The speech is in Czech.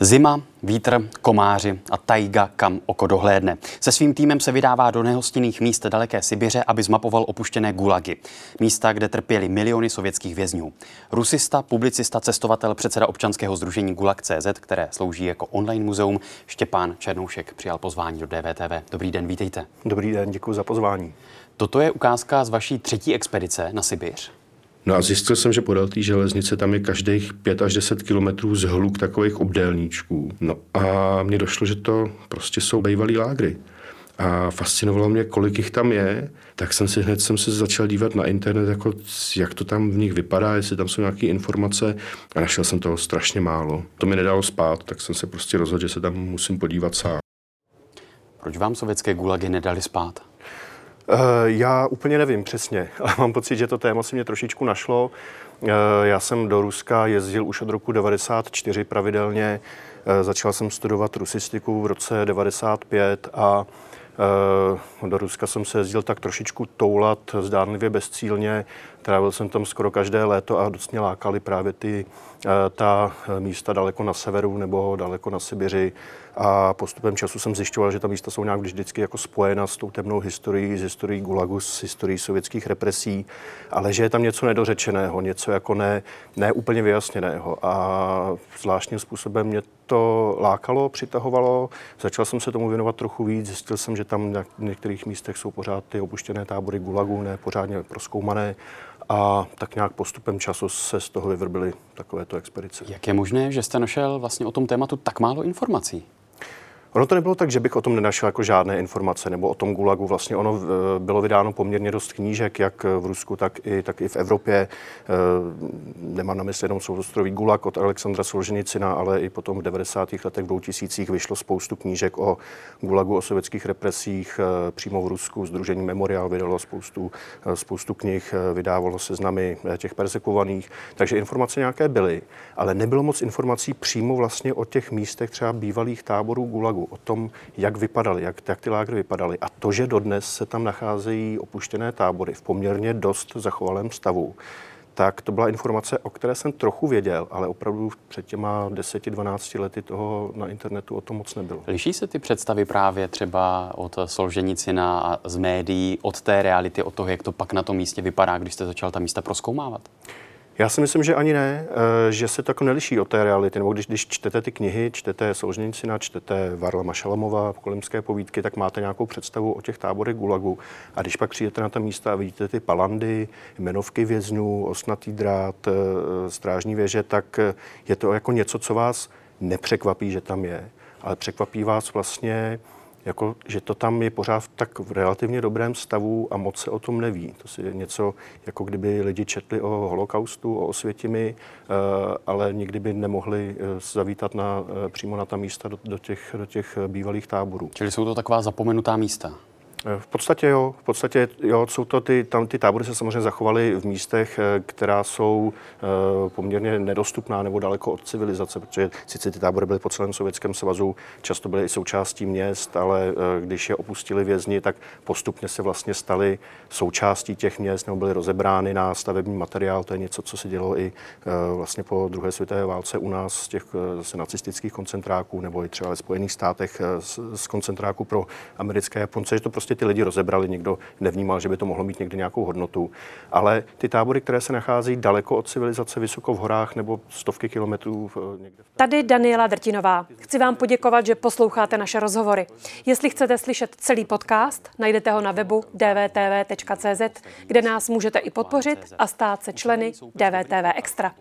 Zima, vítr, komáři a tajga, kam oko dohlédne. Se svým týmem se vydává do nehostinných míst daleké Sibiře, aby zmapoval opuštěné gulagy. Místa, kde trpěli miliony sovětských vězňů. Rusista, publicista, cestovatel, předseda občanského združení Gulag.cz, které slouží jako online muzeum, Štěpán Černoušek přijal pozvání do DVTV. Dobrý den, vítejte. Dobrý den, děkuji za pozvání. Toto je ukázka z vaší třetí expedice na Sibiř. No a zjistil jsem, že podél té železnice tam je každých 5 až 10 kilometrů zhluk takových obdélníčků. No a mně došlo, že to prostě jsou bývalý lágry. A fascinovalo mě, kolik jich tam je, tak jsem si hned jsem se začal dívat na internet, jako jak to tam v nich vypadá, jestli tam jsou nějaké informace a našel jsem toho strašně málo. To mi nedalo spát, tak jsem se prostě rozhodl, že se tam musím podívat sám. Proč vám sovětské gulagy nedali spát? Eh, já úplně nevím přesně, ale mám pocit, že to téma si mě trošičku našlo. Eh, já jsem do Ruska jezdil už od roku 94 pravidelně. Eh, začal jsem studovat rusistiku v roce 95 a do Ruska jsem se jezdil tak trošičku toulat, zdánlivě bezcílně. Trávil jsem tam skoro každé léto a dost mě lákali právě ty, ta místa daleko na severu nebo daleko na Sibiři. A postupem času jsem zjišťoval, že ta místa jsou nějak vždycky jako spojena s tou temnou historií, s historií Gulagu, s historií sovětských represí, ale že je tam něco nedořečeného, něco jako ne, ne úplně vyjasněného. A zvláštním způsobem mě to lákalo, přitahovalo, začal jsem se tomu věnovat trochu víc, zjistil jsem, že tam na některých místech jsou pořád ty opuštěné tábory Gulagu, ne pořádně proskoumané a tak nějak postupem času se z toho vyvrbily takovéto expedice. Jak je možné, že jste našel vlastně o tom tématu tak málo informací? Ono to nebylo tak, že bych o tom nenašel jako žádné informace, nebo o tom Gulagu. Vlastně ono eh, bylo vydáno poměrně dost knížek, jak v Rusku, tak i, tak i v Evropě. Eh, nemám na mysli jenom soustrový Gulag od Alexandra Solženicina, ale i potom v 90. letech, v 2000 vyšlo spoustu knížek o Gulagu, o sovětských represích eh, přímo v Rusku. Združení Memorial vydalo spoustu, spoustu knih, vydávalo seznamy těch persekovaných. Takže informace nějaké byly, ale nebylo moc informací přímo vlastně o těch místech třeba bývalých táborů Gulagu o tom, jak vypadaly, jak, jak ty lágry vypadaly. A to, že dodnes se tam nacházejí opuštěné tábory v poměrně dost zachovalém stavu, tak to byla informace, o které jsem trochu věděl, ale opravdu před těma 10-12 lety toho na internetu o tom moc nebylo. Liší se ty představy právě třeba od Solženicina a z médií, od té reality, od toho, jak to pak na tom místě vypadá, když jste začal ta místa proskoumávat? Já si myslím, že ani ne, eh, že se to jako neliší od té reality. Nebo když, když čtete ty knihy, čtete Solžnicina, čtete Varla Mašalamova, kolimské povídky, tak máte nějakou představu o těch táborech Gulagu. A když pak přijdete na ta místa a vidíte ty palandy, jmenovky vězňů, osnatý drát, eh, strážní věže, tak eh, je to jako něco, co vás nepřekvapí, že tam je, ale překvapí vás vlastně jako, že to tam je pořád v tak v relativně dobrém stavu a moc se o tom neví. To je něco, jako kdyby lidi četli o holokaustu, o osvětimi, eh, ale nikdy by nemohli eh, zavítat na, eh, přímo na ta místa do, do, těch, do těch bývalých táborů. Čili jsou to taková zapomenutá místa? Eh, v podstatě jo, v podstatě jo, jsou to ty, tam ty tábory se samozřejmě zachovaly v místech, eh, která jsou uh, poměrně nedostupná nebo daleko od civilizace, protože sice ty tábory byly po celém Sovětském svazu, často byly i součástí měst, ale když je opustili vězni, tak postupně se vlastně staly součástí těch měst nebo byly rozebrány na stavební materiál. To je něco, co se dělo i vlastně po druhé světové válce u nás z těch zase nacistických koncentráků nebo i třeba ve Spojených státech z, z koncentráků pro americké Japonce, že to prostě ty lidi rozebrali, nikdo nevnímal, že by to mohlo mít někdy nějakou hodnotu. Ale ty tábory, které se nacházejí daleko od civilizace, vysoko v horách nebo stovky kilometrů někde. Tady Daniela Drtinová. Chci vám poděkovat, že posloucháte naše rozhovory. Jestli chcete slyšet celý podcast, najdete ho na webu dvtv.cz, kde nás můžete i podpořit a stát se členy DVTV Extra.